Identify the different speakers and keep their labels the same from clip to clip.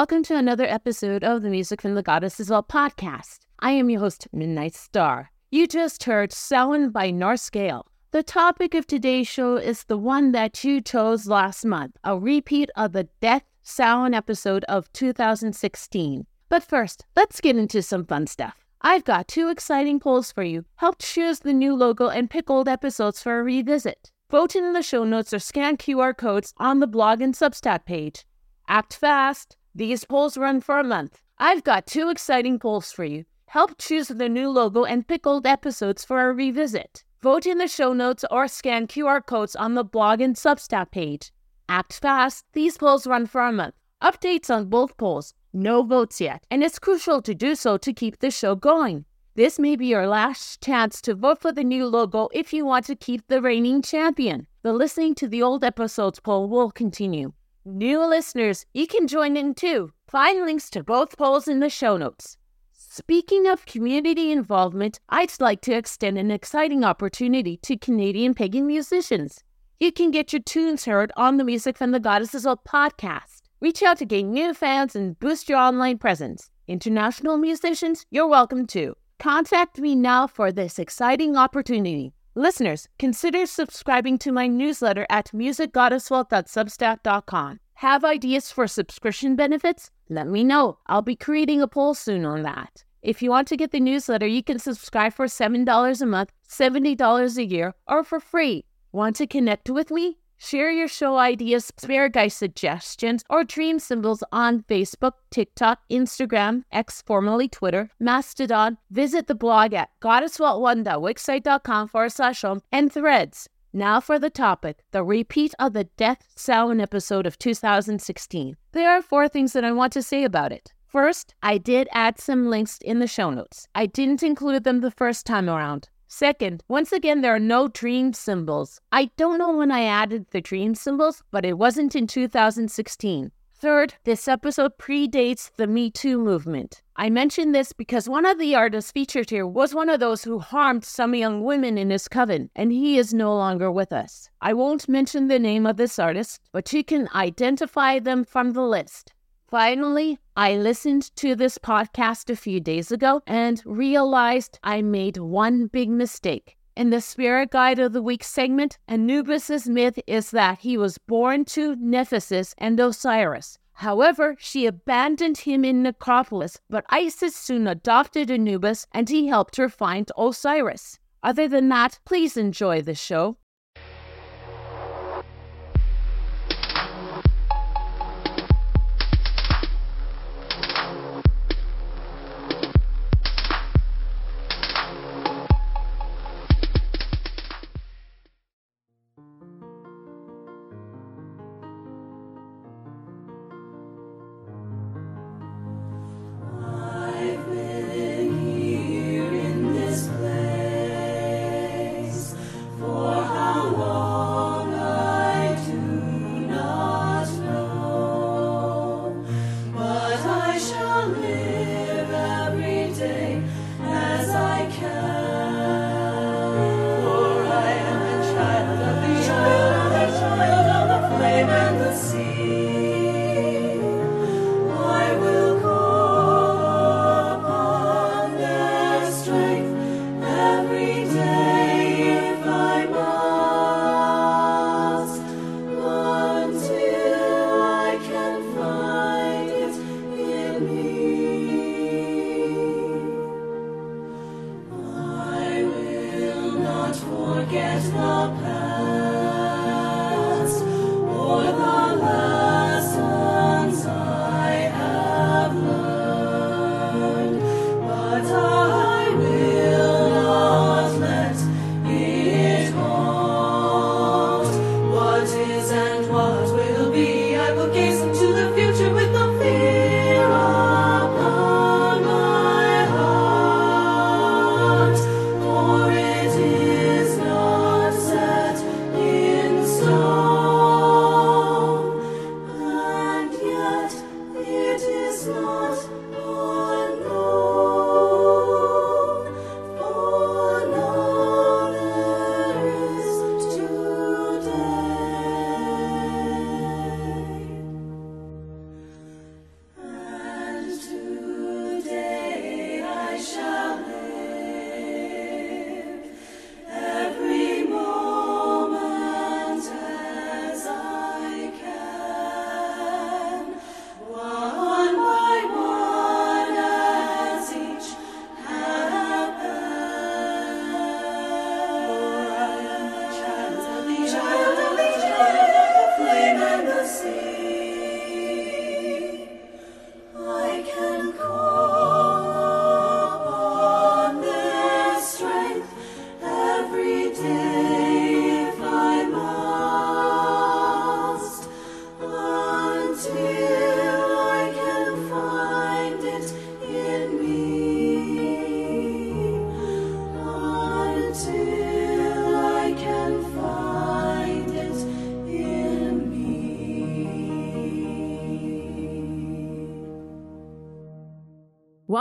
Speaker 1: Welcome to another episode of the Music from the Goddess Vault podcast. I am your host, Midnight Star. You just heard Samhain by Gael. The topic of today's show is the one that you chose last month, a repeat of the Death Samhain episode of 2016. But first, let's get into some fun stuff. I've got two exciting polls for you. Help choose the new logo and pick old episodes for a revisit. Vote in the show notes or scan QR codes on the blog and Substack page. Act fast. These polls run for a month. I've got two exciting polls for you. Help choose the new logo and pick old episodes for a revisit. Vote in the show notes or scan QR codes on the blog and Substack page. Act fast. These polls run for a month. Updates on both polls no votes yet, and it's crucial to do so to keep the show going. This may be your last chance to vote for the new logo if you want to keep the reigning champion. The listening to the old episodes poll will continue. New listeners, you can join in too. Find links to both polls in the show notes. Speaking of community involvement, I'd like to extend an exciting opportunity to Canadian pagan musicians. You can get your tunes heard on the Music from the Goddess Vault podcast. Reach out to gain new fans and boost your online presence. International musicians, you're welcome too. Contact me now for this exciting opportunity. Listeners, consider subscribing to my newsletter at musicgoddessvault.substack.com. Have ideas for subscription benefits? Let me know. I'll be creating a poll soon on that. If you want to get the newsletter, you can subscribe for $7 a month, $70 a year, or for free. Want to connect with me? Share your show ideas, guide suggestions, or dream symbols on Facebook, TikTok, Instagram, X formerly Twitter, Mastodon. Visit the blog at goddesswelt1.wixsite.com forward slash home and threads. Now for the topic, the repeat of the Death Samhain episode of 2016. There are four things that I want to say about it. First, I did add some links in the show notes. I didn't include them the first time around. Second, once again, there are no dream symbols. I don't know when I added the dream symbols, but it wasn't in 2016. Third, this episode predates the Me Too movement. I mention this because one of the artists featured here was one of those who harmed some young women in his coven, and he is no longer with us. I won't mention the name of this artist, but you can identify them from the list. Finally, I listened to this podcast a few days ago and realized I made one big mistake. In the Spirit Guide of the Week segment, Anubis' myth is that he was born to Nephthys and Osiris. However, she abandoned him in Necropolis, but Isis soon adopted Anubis and he helped her find Osiris. Other than that, please enjoy the show.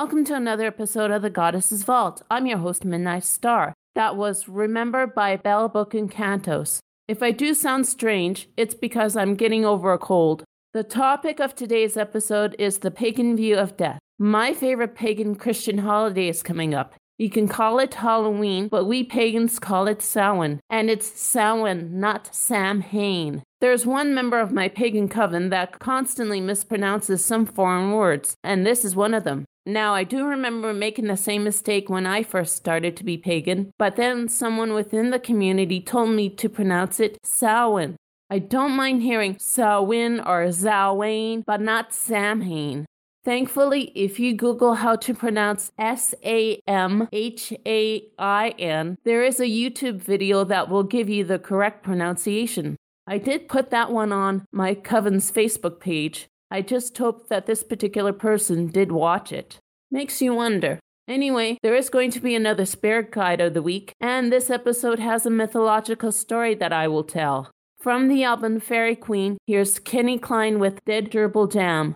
Speaker 1: Welcome to another episode of The Goddess's Vault. I'm your host, Midnight Star. That was Remember by Bell Book and Cantos. If I do sound strange, it's because I'm getting over a cold. The topic of today's episode is the pagan view of death. My favorite pagan Christian holiday is coming up. You can call it Halloween, but we pagans call it Samhain, and it's Samhain, not Samhain. There's one member of my pagan coven that constantly mispronounces some foreign words, and this is one of them. Now, I do remember making the same mistake when I first started to be pagan, but then someone within the community told me to pronounce it Samhain. I don't mind hearing Samhain or Zawain, but not Samhain. Thankfully, if you Google how to pronounce S A M H A I N, there is a YouTube video that will give you the correct pronunciation. I did put that one on my Coven's Facebook page, I just hope that this particular person did watch it. Makes you wonder. Anyway, there is going to be another spirit guide of the week, and this episode has a mythological story that I will tell. From the album Fairy Queen, here's Kenny Klein with Dead Gerbil Jam.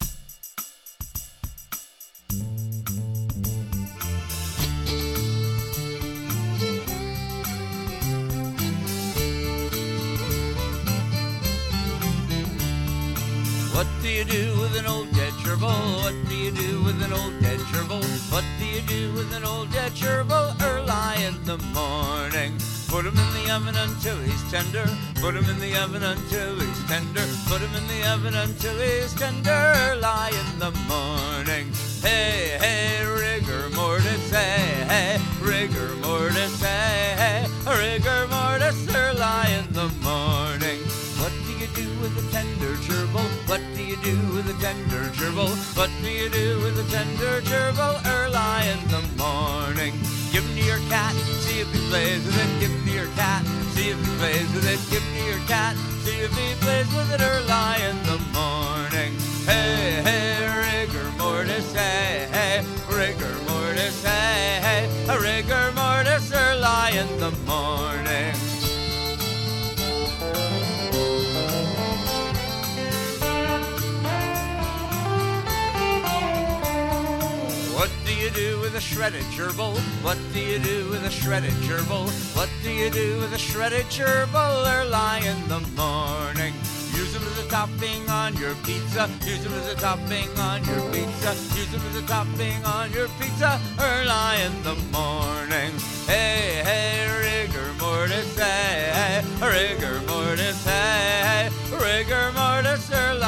Speaker 2: What do you do with an old dead gerbil? What do you do with an old dead gerbil? What do you do with an old dead gerbil early in the morning? Put him in the oven until he's tender. Put him in the oven until he's tender. Put him in the oven until he's tender early in the morning. Hey, hey, rigor mortis, hey, hey, rigor mortis, hey, hey, rigor mortis early in the morning. Do with a tender gerbil? What do you do with a tender gerbil early in the morning? Give to your cat, see if he plays with it. Give to your cat, see if he plays with it. Give to your cat, see if he plays with it early in the morning. Hey, hey, rigor mortis, hey, hey, rigor mortis, hey, hey, rigor mortis early in the morning. Do with a shredded gerbil? What do you do with a shredded gerbil? What do you do with a shredded gerbil early in the morning? Use them as a topping on your pizza. Use them as a topping on your pizza. Use them as a topping on your pizza early in the morning. Hey, hey, rigor mortis, hey, hey, rigor mortis, hey, hey, rigor mortis early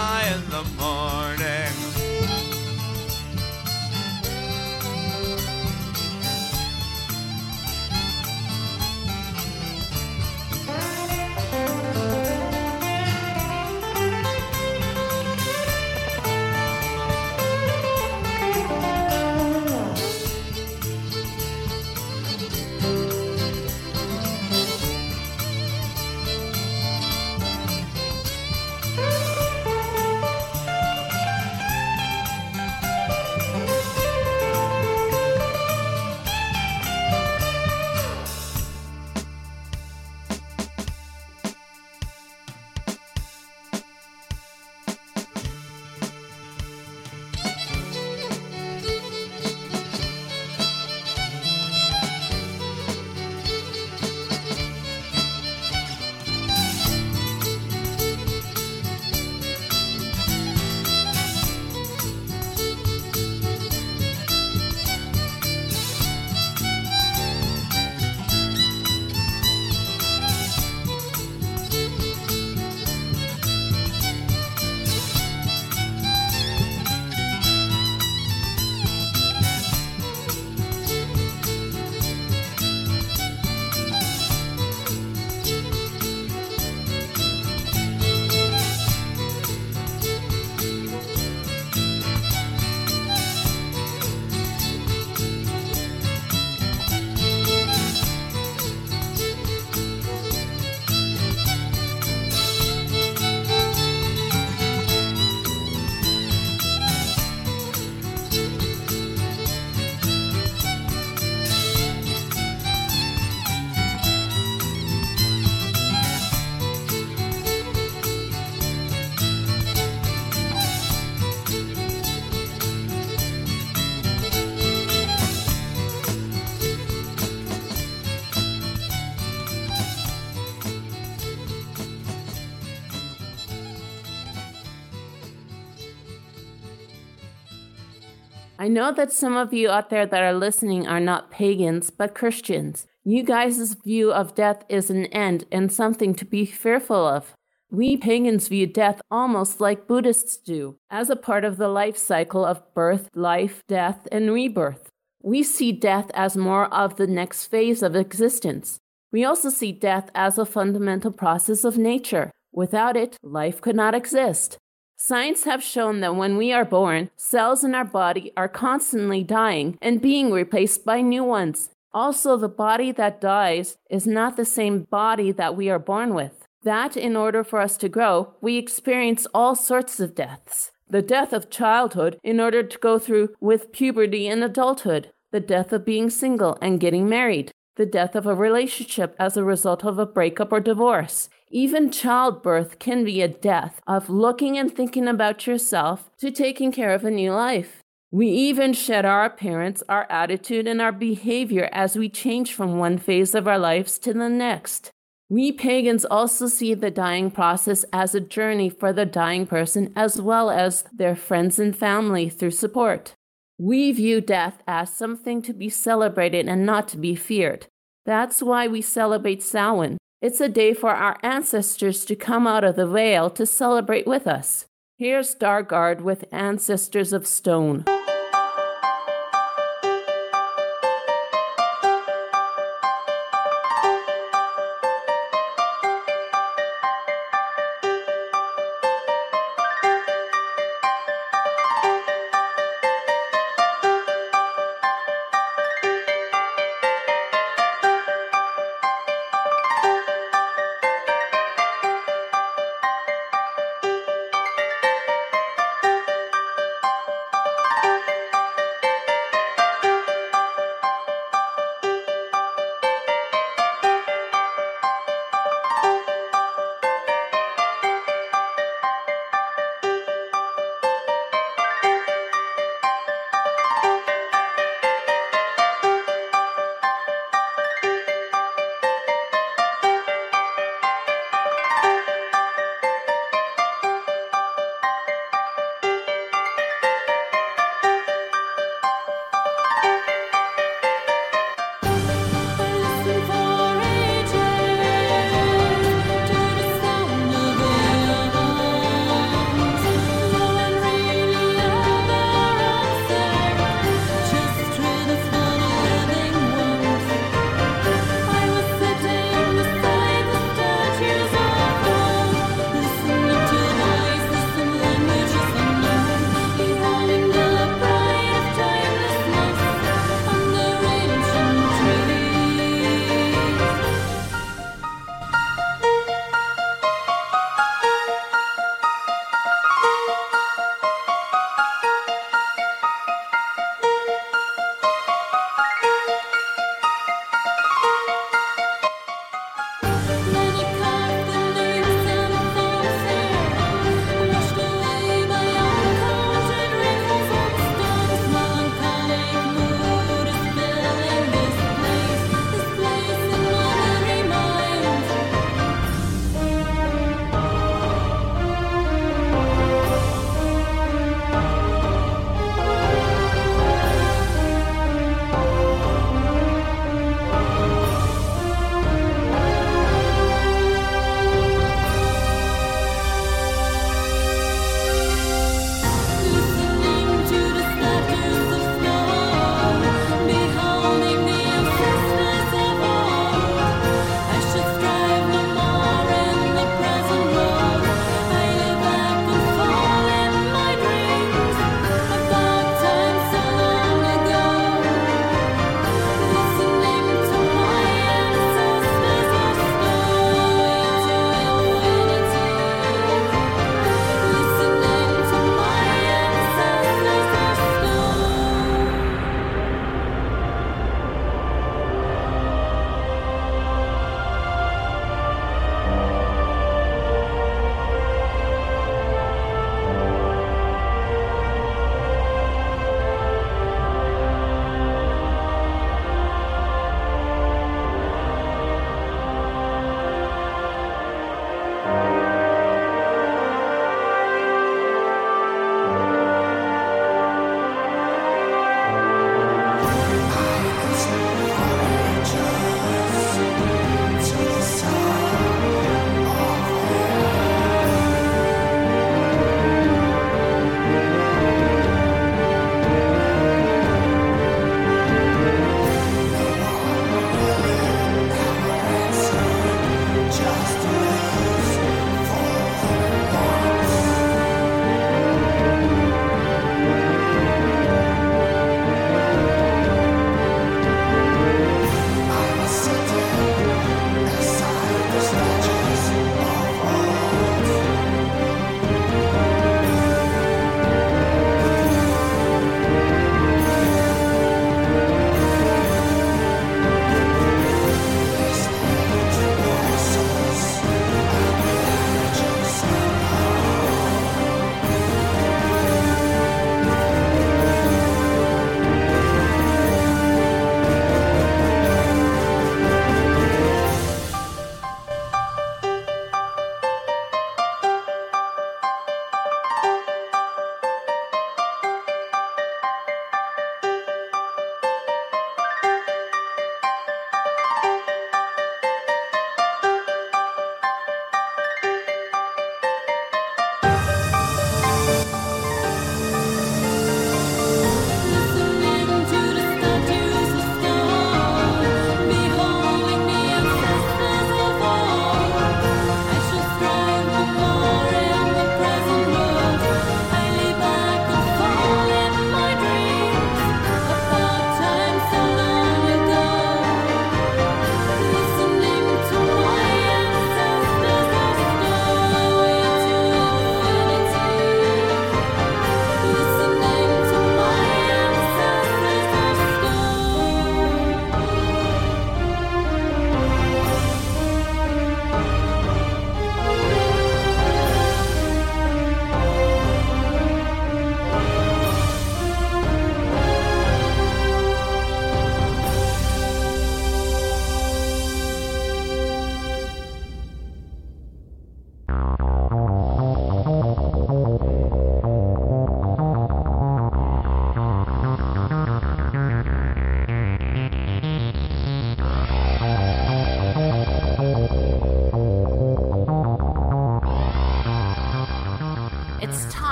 Speaker 1: I know that some of you out there that are listening are not pagans, but Christians. You guys' view of death is an end and something to be fearful of. We pagans view death almost like Buddhists do, as a part of the life cycle of birth, life, death, and rebirth. We see death as more of the next phase of existence. We also see death as a fundamental process of nature. Without it, life could not exist. Science have shown that when we are born, cells in our body are constantly dying and being replaced by new ones. Also, the body that dies is not the same body that we are born with. That in order for us to grow, we experience all sorts of deaths. The death of childhood in order to go through with puberty and adulthood, the death of being single and getting married, the death of a relationship as a result of a breakup or divorce, even childbirth can be a death of looking and thinking about yourself to taking care of a new life. We even shed our appearance, our attitude, and our behavior as we change from one phase of our lives to the next. We pagans also see the dying process as a journey for the dying person as well as their friends and family through support. We view death as something to be celebrated and not to be feared. That's why we celebrate Samhain, it's a day for our ancestors to come out of the veil to celebrate with us. Here's Dargaard with Ancestors of Stone.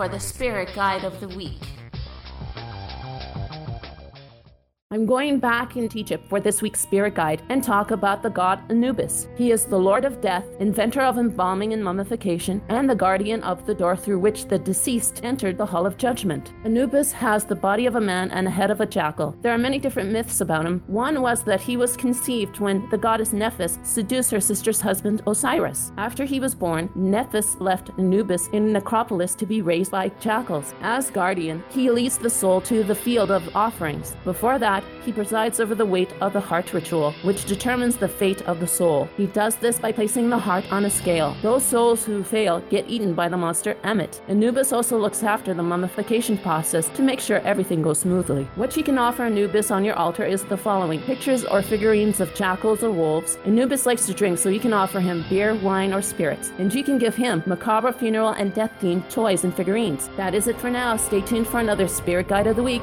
Speaker 1: For the Spirit Guide of the Week.
Speaker 3: I'm going back into Egypt for this week's spirit guide and talk about the god Anubis. He is the lord of death, inventor of embalming and mummification, and the guardian of the door through which the deceased entered the hall of judgment. Anubis has the body of a man and the head of a jackal. There are many different myths about him. One was that he was conceived when the goddess Nephthys seduced her sister's husband Osiris. After he was born, Nephthys left Anubis in necropolis to be raised by jackals. As guardian, he leads the soul to the field of offerings. Before that, he presides over the weight of the heart ritual, which determines the fate of the soul. He does this by placing the heart on a scale. Those souls who fail get eaten by the monster Ammit. Anubis also looks after the mummification process to make sure everything goes smoothly. What you can offer Anubis on your altar is the following pictures or figurines of jackals or wolves. Anubis likes to drink, so you can offer him beer, wine, or spirits. And you can give him macabre funeral and death themed toys and figurines. That is it for now. Stay tuned for another Spirit Guide of the Week.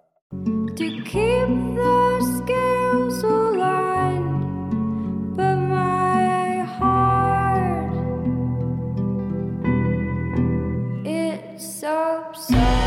Speaker 3: to keep the scales aligned, but my heart it's upset.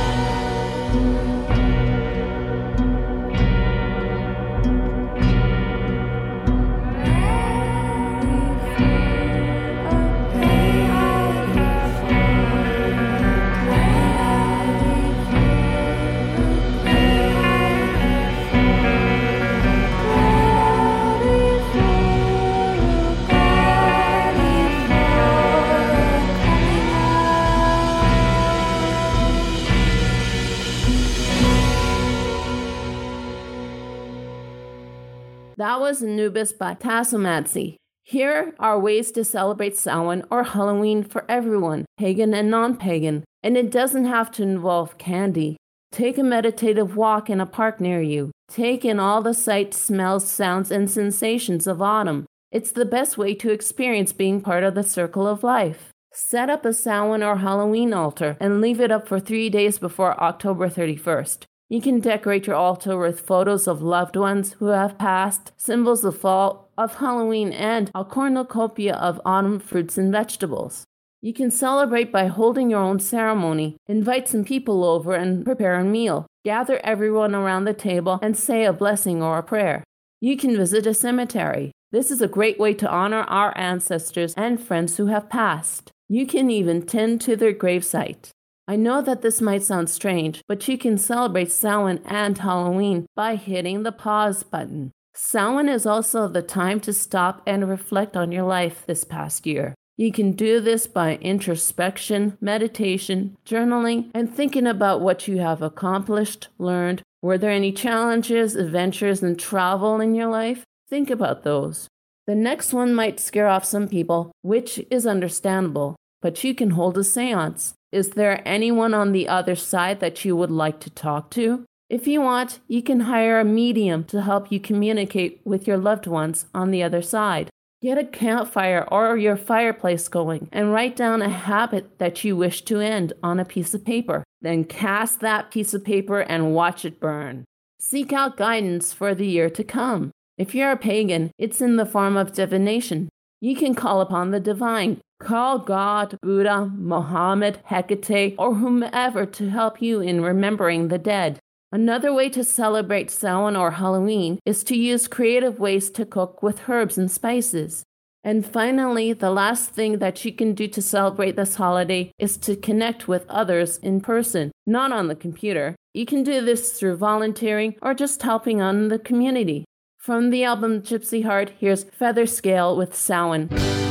Speaker 1: That was Anubis by Tasseomacy. Here are ways to celebrate Samhain or Halloween for everyone, pagan and non pagan, and it doesn't have to involve candy. Take a meditative walk in a park near you. Take in all the sights, smells, sounds, and sensations of autumn. It's the best way to experience being part of the circle of life. Set up a Samhain or Halloween altar and leave it up for three days before October 31st. You can decorate your altar with photos of loved ones who have passed, symbols of fall, of Halloween, and a cornucopia of autumn fruits and vegetables. You can celebrate by holding your own ceremony, invite some people over and prepare a meal, gather everyone around the table and say a blessing or a prayer. You can visit a cemetery. This is a great way to honor our ancestors and friends who have passed. You can even tend to their gravesite. I know that this might sound strange, but you can celebrate Samhain and Halloween by hitting the pause button. Samhain is also the time to stop and reflect on your life this past year. You can do this by introspection, meditation, journaling, and thinking about what you have accomplished, learned. Were there any challenges, adventures, and travel in your life? Think about those. The next one might scare off some people, which is understandable, but you can hold a seance. Is there anyone on the other side that you would like to talk to? If you want, you can hire a medium to help you communicate with your loved ones on the other side. Get a campfire or your fireplace going and write down a habit that you wish to end on a piece of paper. Then cast that piece of paper and watch it burn. Seek out guidance for the year to come. If you're a pagan, it's in the form of divination. You can call upon the divine. Call God, Buddha, Mohammed, Hecate, or whomever to help you in remembering the dead. Another way to celebrate Samhain or Halloween is to use creative ways to cook with herbs and spices. And finally, the last thing that you can do to celebrate this holiday is to connect with others in person, not on the computer. You can do this through volunteering or just helping in the community. From the album Gypsy Heart, here's Featherscale with Samhain.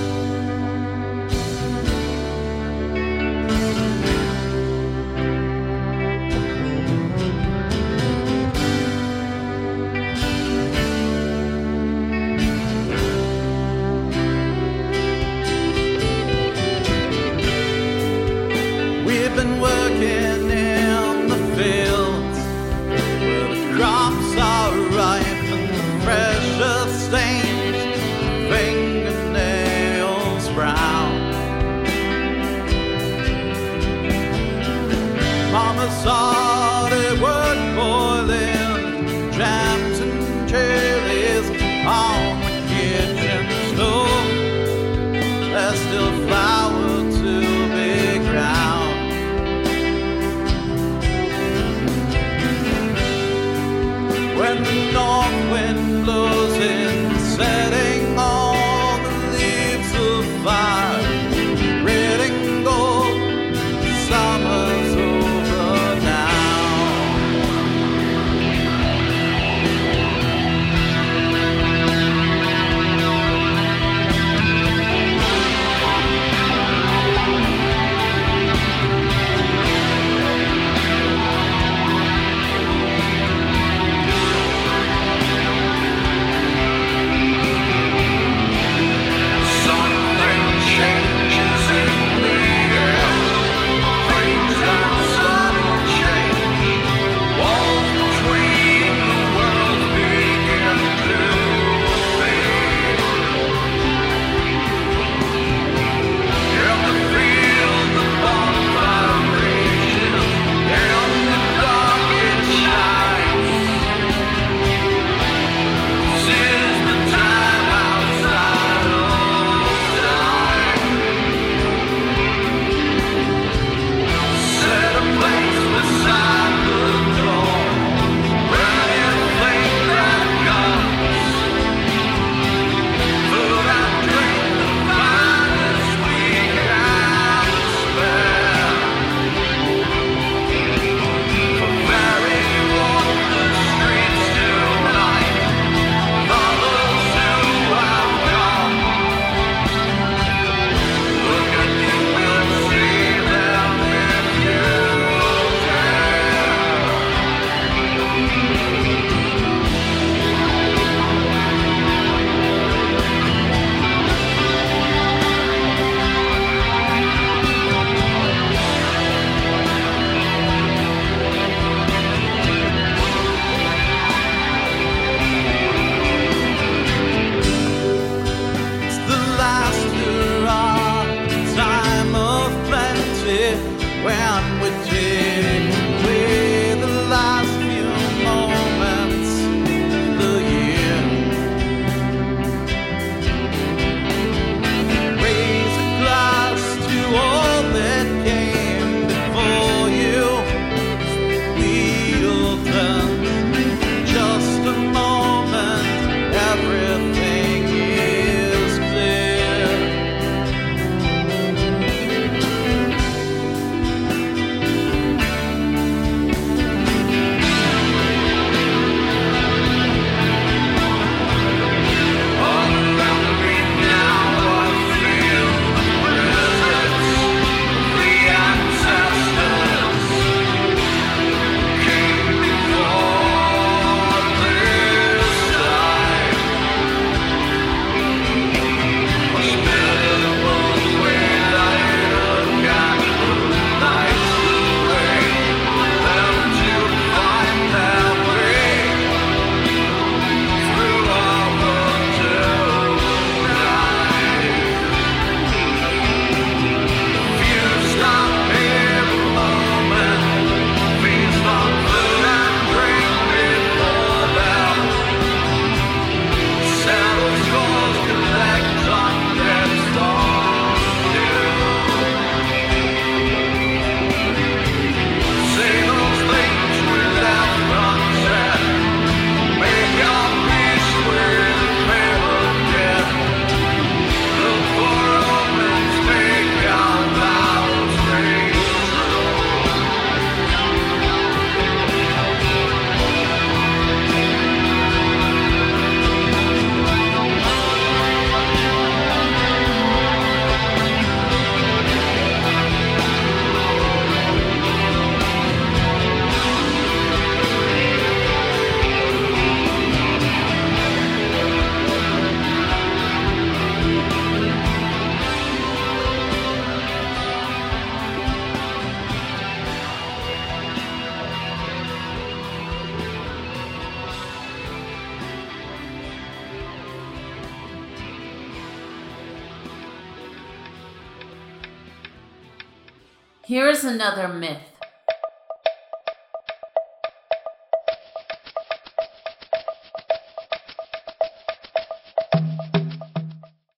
Speaker 1: Here's another myth.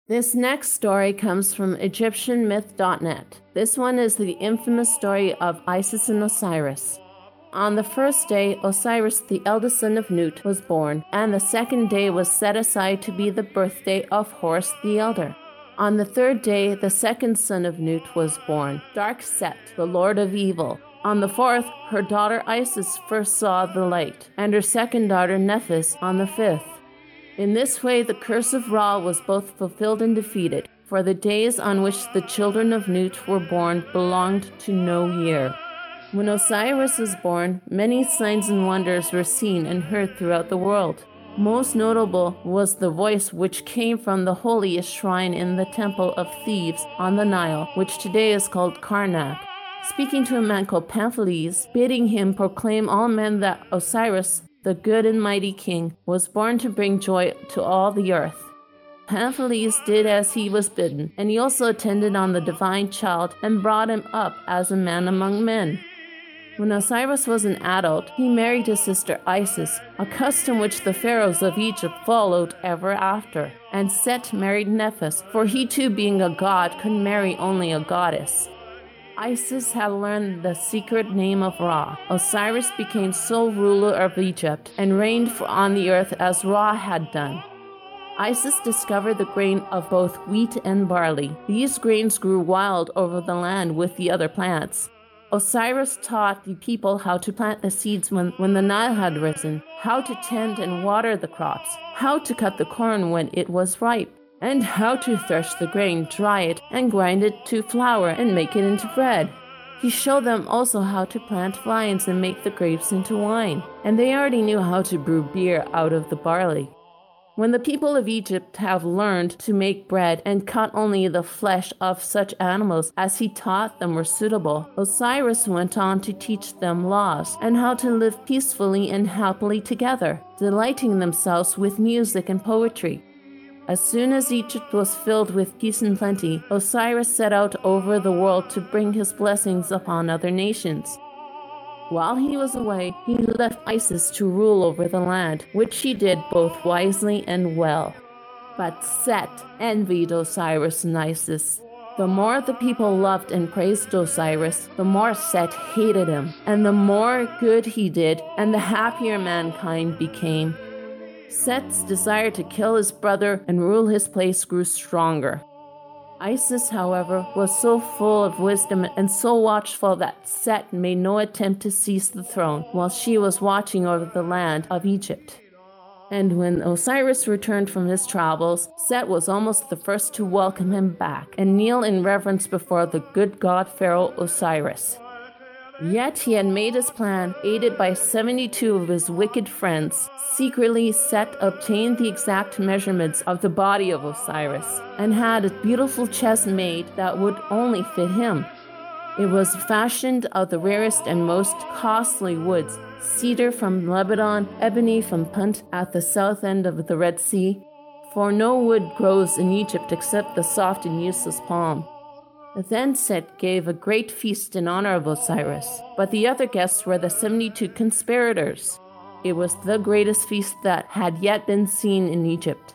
Speaker 1: This next story comes from EgyptianMyth.net. This one is the infamous story of Isis and Osiris. On the first day, Osiris, the eldest son of Nut, was born, and the second day was set aside to be the birthday of Horus the elder. On the third day, the second son of Nut was born, Dark Set, the lord of evil. On the fourth, her daughter Isis first saw the light, and her second daughter Nephthys on the fifth. In this way, the curse of Ra was both fulfilled and defeated, for the days on which the children of Nut were born belonged to no year. When Osiris was born, many signs and wonders were seen and heard throughout the world. Most notable was the voice which came from the holiest shrine in the temple of Thebes on the Nile, which today is called Karnak, speaking to a man called Pamphilus, bidding him proclaim all men that Osiris, the good and mighty king, was born to bring joy to all the earth. Pamphilus did as he was bidden, and he also attended on the divine child and brought him up as a man among men. When Osiris was an adult, he married his sister Isis, a custom which the pharaohs of Egypt followed ever after. And Set married Nephthys, for he too, being a god, could marry only a goddess. Isis had learned the secret name of Ra. Osiris became sole ruler of Egypt and reigned on the earth as Ra had done. Isis discovered the grain of both wheat and barley. These grains grew wild over the land with the other plants. Osiris taught the people how to plant the seeds when, when the Nile had risen, how to tend and water the crops, how to cut the corn when it was ripe and how to thresh the grain, dry it, and grind it to flour and make it into bread. He showed them also how to plant vines and make the grapes into wine, and they already knew how to brew beer out of the barley. When the people of Egypt have learned to make bread and cut only the flesh of such animals as he taught them were suitable, Osiris went on to teach them laws and how to live peacefully and happily together, delighting themselves with music and poetry. As soon as Egypt was filled with peace and plenty, Osiris set out over the world to bring his blessings upon other nations. While he was away, he left Isis to rule over the land, which she did both wisely and well. But Set envied Osiris and Isis. The more the people loved and praised Osiris, the more Set hated him, and the more good he did, and the happier mankind became. Set's desire to kill his brother and rule his place grew stronger. Isis, however, was so full of wisdom and so watchful that Set made no attempt to seize the throne while she was watching over the land of Egypt. And when Osiris returned from his travels, Set was almost the first to welcome him back and kneel in reverence before the good god Pharaoh Osiris. Yet he had made his plan, aided by 72 of his wicked friends. Secretly, Set obtained the exact measurements of the body of Osiris and had a beautiful chest made that would only fit him. It was fashioned of the rarest and most costly woods cedar from Lebanon, ebony from Punt at the south end of the Red Sea, for no wood grows in Egypt except the soft and useless palm. Then Set gave a great feast in honor of Osiris, but the other guests were the 72 conspirators. It was the greatest feast that had yet been seen in Egypt.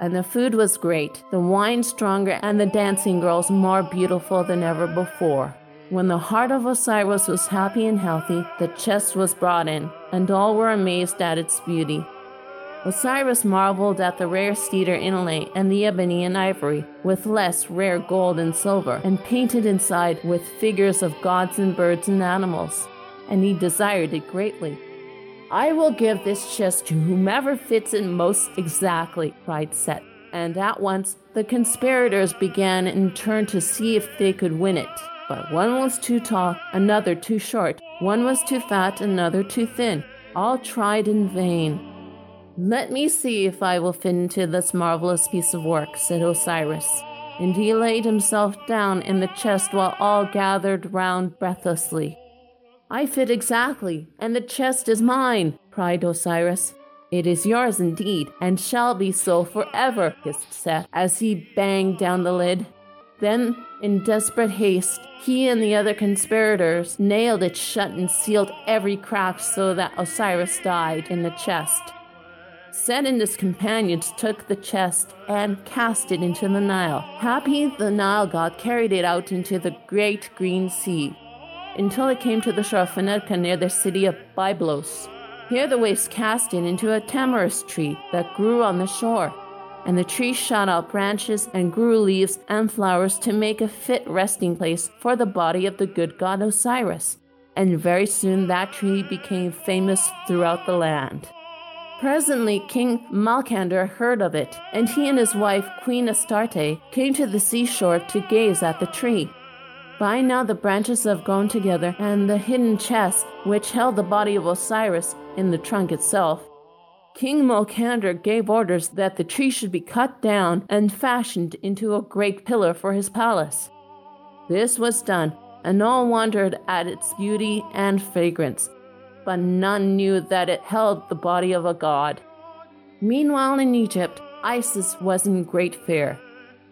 Speaker 1: And the food was great, the wine stronger, and the dancing girls more beautiful than ever before. When the heart of Osiris was happy and healthy, the chest was brought in, and all were amazed at its beauty. Osiris marveled at the rare cedar inlay and the ebony and ivory, with less rare gold and silver, and painted inside with figures of gods and birds and animals, and he desired it greatly. I will give this chest to whomever fits it most exactly, cried Set. And at once the conspirators began in turn to see if they could win it. But one was too tall, another too short, one was too fat, another too thin. All tried in vain. Let me see if I will fit into this marvelous piece of work, said Osiris. And he laid himself down in the chest while all gathered round breathlessly. I fit exactly, and the chest is mine, cried Osiris. It is yours indeed, and shall be so forever, hissed Set as he banged down the lid. Then, in desperate haste, he and the other conspirators nailed it shut and sealed every crack so that Osiris died in the chest. Set and his companions took the chest and cast it into the Nile. Happy, the Nile god carried it out into the great green sea until it came to the shore of Phoenicia near the city of Byblos. Here the waves cast it into a tamarisk tree that grew on the shore, and the tree shot out branches and grew leaves and flowers to make a fit resting place for the body of the good god Osiris. And very soon that tree became famous throughout the land. Presently, King Malcander heard of it, and he and his wife, Queen Astarte, came to the seashore to gaze at the tree. By now, the branches have grown together, and the hidden chest, which held the body of Osiris in the trunk itself, King Malcander gave orders that the tree should be cut down and fashioned into a great pillar for his palace. This was done, and all wondered at its beauty and fragrance, but none knew that it held the body of a god. Meanwhile, in Egypt, Isis was in great fear.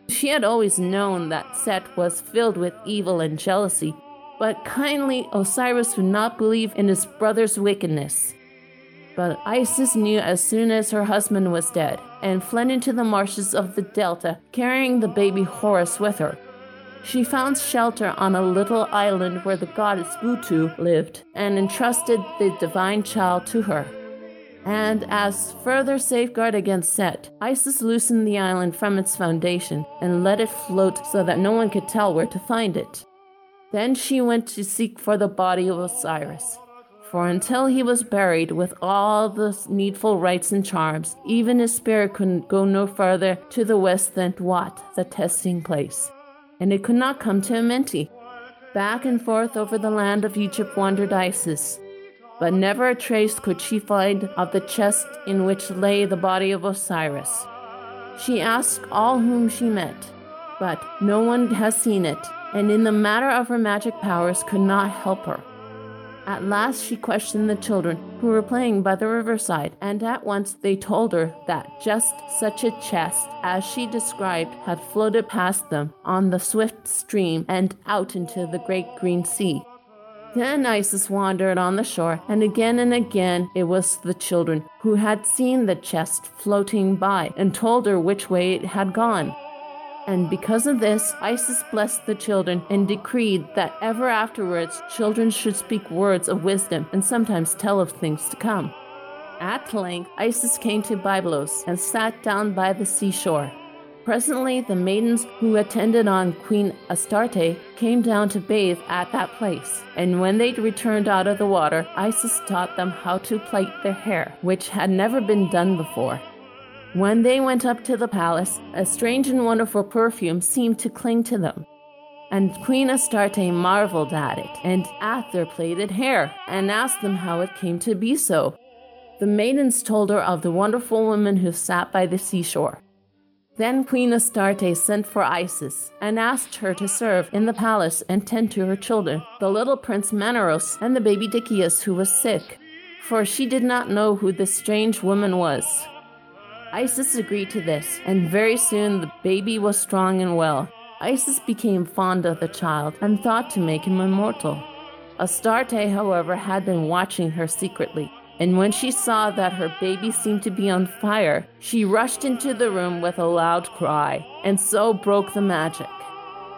Speaker 1: She had always known that Set was filled with evil and jealousy, but kindly Osiris would not believe in his brother's wickedness. But Isis knew as soon as her husband was dead and fled into the marshes of the delta, carrying the baby Horus with her. She found shelter on a little island where the goddess Butu lived and entrusted the divine child to her. And as further safeguard against Set, Isis loosened the island from its foundation and let it float so that no one could tell where to find it. Then she went to seek for the body of Osiris. For until he was buried with all the needful rites and charms, even his spirit could go no further to the west than Duat, the testing place. And it could not come to Amenti. Back and forth over the land of Egypt wandered Isis, but never a trace could she find of the chest in which lay the body of Osiris. She asked all whom she met, but no one has seen it, and in the matter of her magic powers could not help her. At last she questioned the children who were playing by the riverside, and at once they told her that just such a chest as she described had floated past them on the swift stream and out into the great green sea. Then Isis wandered on the shore, and again and again it was the children who had seen the chest floating by and told her which way it had gone. And because of this, Isis blessed the children and decreed that ever afterwards children should speak words of wisdom and sometimes tell of things to come. At length, Isis came to Byblos and sat down by the seashore. Presently, the maidens who attended on Queen Astarte came down to bathe at that place. And when they returned out of the water, Isis taught them how to plait their hair, which had never been done before. When they went up to the palace, a strange and wonderful perfume seemed to cling to them. And Queen Astarte marveled at it, and at their plaited hair, and asked them how it came to be so. The maidens told her of the wonderful woman who sat by the seashore. Then Queen Astarte sent for Isis and asked her to serve in the palace and tend to her children, the little prince Maneros and the baby Dicias who was sick, for she did not know who this strange woman was. Isis agreed to this, and very soon the baby was strong and well. Isis became fond of the child and thought to make him immortal. Astarte, however, had been watching her secretly, and when she saw that her baby seemed to be on fire, she rushed into the room with a loud cry, and so broke the magic.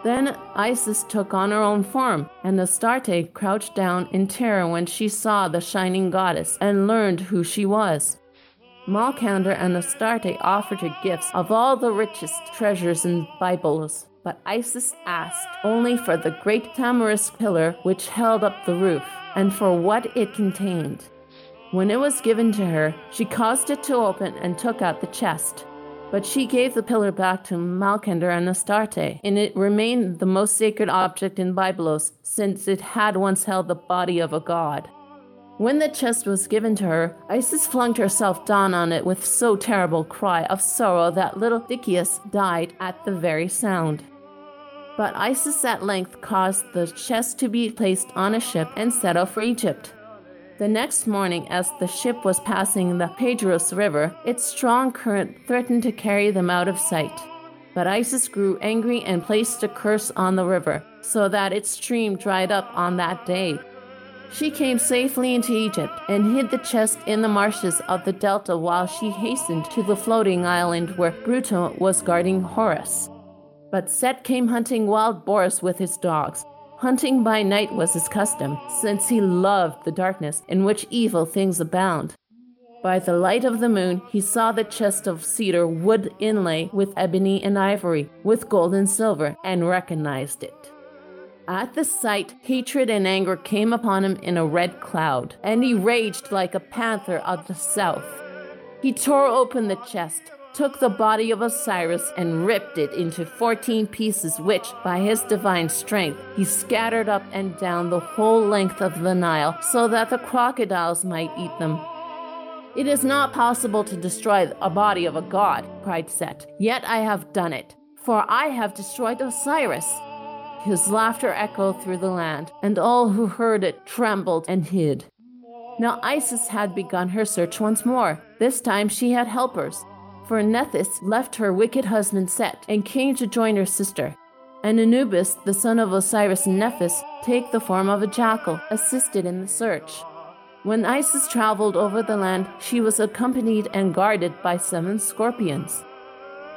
Speaker 1: Then Isis took on her own form, and Astarte crouched down in terror when she saw the shining goddess and learned who she was. Malcander and Astarte offered her gifts of all the richest treasures in Byblos, but Isis asked only for the great tamarisk pillar which held up the roof, and for what it contained. When it was given to her, she caused it to open and took out the chest. But she gave the pillar back to Malcander and Astarte, and it remained the most sacred object in Byblos, since it had once held the body of a god. When the chest was given to her, Isis flung herself down on it with so terrible cry of sorrow that little Dicias died at the very sound. But Isis at length caused the chest to be placed on a ship and set off for Egypt. The next morning, as the ship was passing the Pedros River, its strong current threatened to carry them out of sight. But Isis grew angry and placed a curse on the river, so that its stream dried up on that day. She came safely into Egypt and hid the chest in the marshes of the delta while she hastened to the floating island where Bruto was guarding Horus. But Set came hunting wild boars with his dogs. Hunting by night was his custom, since he loved the darkness in which evil things abound. By the light of the moon, he saw the chest of cedar wood inlay with ebony and ivory, with gold and silver, and recognized it. At the sight, hatred and anger came upon him in a red cloud, and he raged like a panther of the south. He tore open the chest, took the body of Osiris, and ripped it into fourteen pieces, which, by his divine strength, he scattered up and down the whole length of the Nile, so that the crocodiles might eat them. It is not possible to destroy a body of a god, cried Set, yet I have done it, for I have destroyed Osiris. His laughter echoed through the land, and all who heard it trembled and hid. Now Isis had begun her search once more. This time she had helpers, for Nephthys left her wicked husband Set and came to join her sister. And Anubis, the son of Osiris and Nephthys, take the form of a jackal, assisted in the search. When Isis traveled over the land, she was accompanied and guarded by seven scorpions.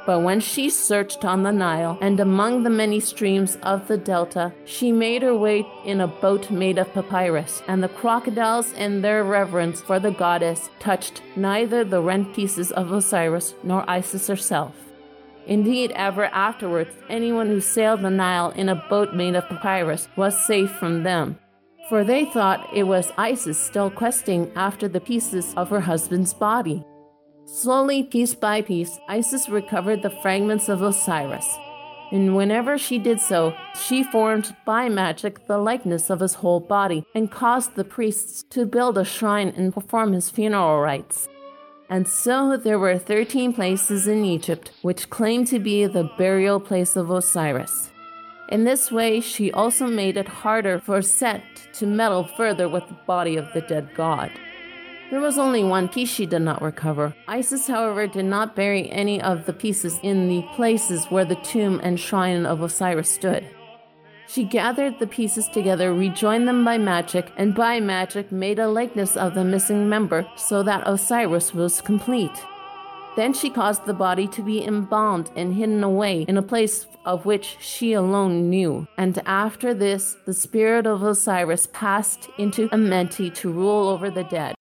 Speaker 1: But when she searched on the Nile and among the many streams of the delta, she made her way in a boat made of papyrus, and the crocodiles, in their reverence for the goddess, touched neither the rent pieces of Osiris nor Isis herself. Indeed, ever afterwards, anyone who sailed the Nile in a boat made of papyrus was safe from them, for they thought it was Isis still questing after the pieces of her husband's body. Slowly, piece by piece, Isis recovered the fragments of Osiris. And whenever she did so, she formed by magic the likeness of his whole body and caused the priests to build a shrine and perform his funeral rites. And so there were 13 places in Egypt which claimed to be the burial place of Osiris. In this way, she also made it harder for Set to meddle further with the body of the dead god. There was only one piece she did not recover. Isis, however, did not bury any of the pieces in the places where the tomb and shrine of Osiris stood. She gathered the pieces together, rejoined them by magic, and by magic made a likeness of the missing member so that Osiris was complete. Then she caused the body to be embalmed and hidden away in a place of which she alone knew. And after this, the spirit of Osiris passed into Amenti to rule over the dead.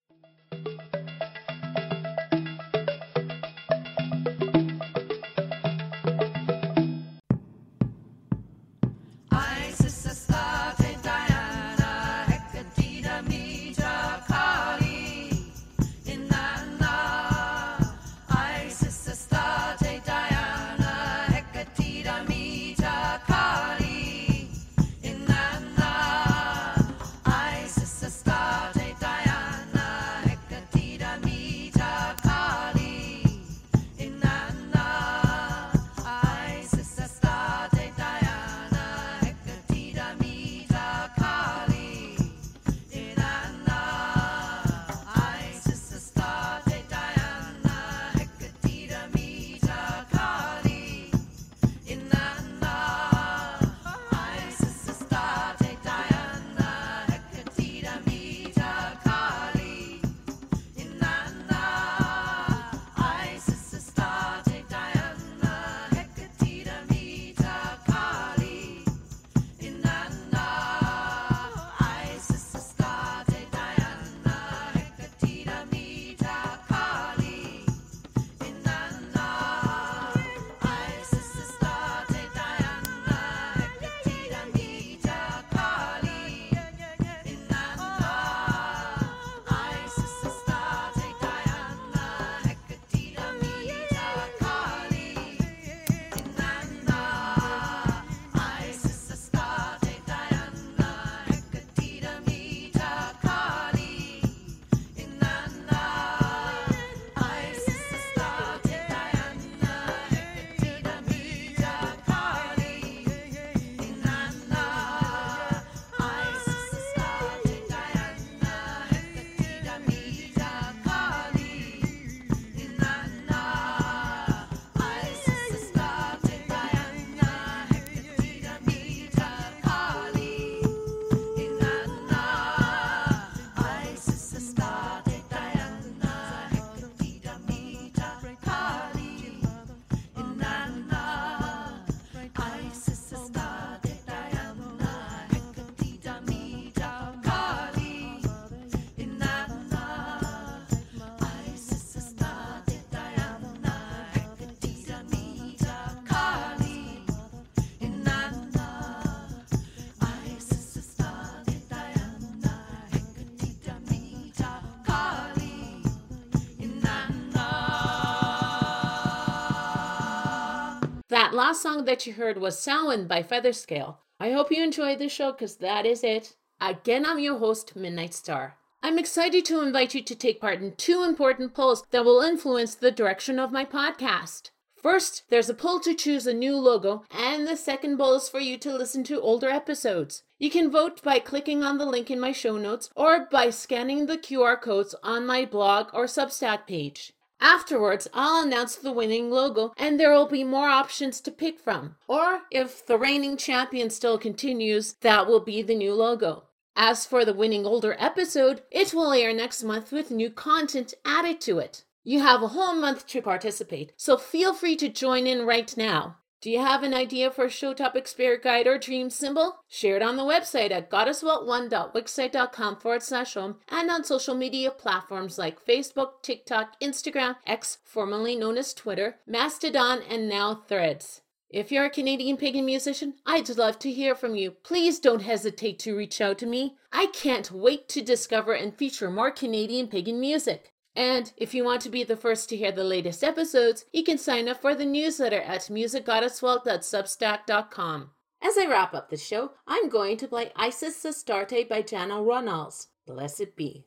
Speaker 1: Last song that you heard was Samhain by Featherscale. I hope you enjoyed the show because that is it. Again, I'm your host, Midnight Star. I'm excited to invite you to take part in two important polls that will influence the direction of my podcast. First, there's a poll to choose a new logo, and the second poll is for you to listen to older episodes. You can vote by clicking on the link in my show notes or by scanning the QR codes on my blog or Substack page. Afterwards, I'll announce the winning logo and there will be more options to pick from. Or if the reigning champion still continues, that will be the new logo. As for the winning older episode, it will air next month with new content added to it. You have a whole month to participate, so feel free to join in right now. Do you have an idea for a show topic, spirit guide, or dream symbol? Share it on the website at goddessvault1.wixsite.com forward slash home and on social media platforms like Facebook, TikTok, Instagram, X, formerly known as Twitter, Mastodon, and now Threads. If you're a Canadian pagan musician, I'd love to hear from you. Please don't hesitate to reach out to me. I can't wait to discover and feature more Canadian pagan music. And if you want to be the first to hear the latest episodes, you can sign up for the newsletter at musicgoddessvault.substack.com. As I wrap up the show, I'm going to play Isis Astarte by Jana Runnalis. Blessed be.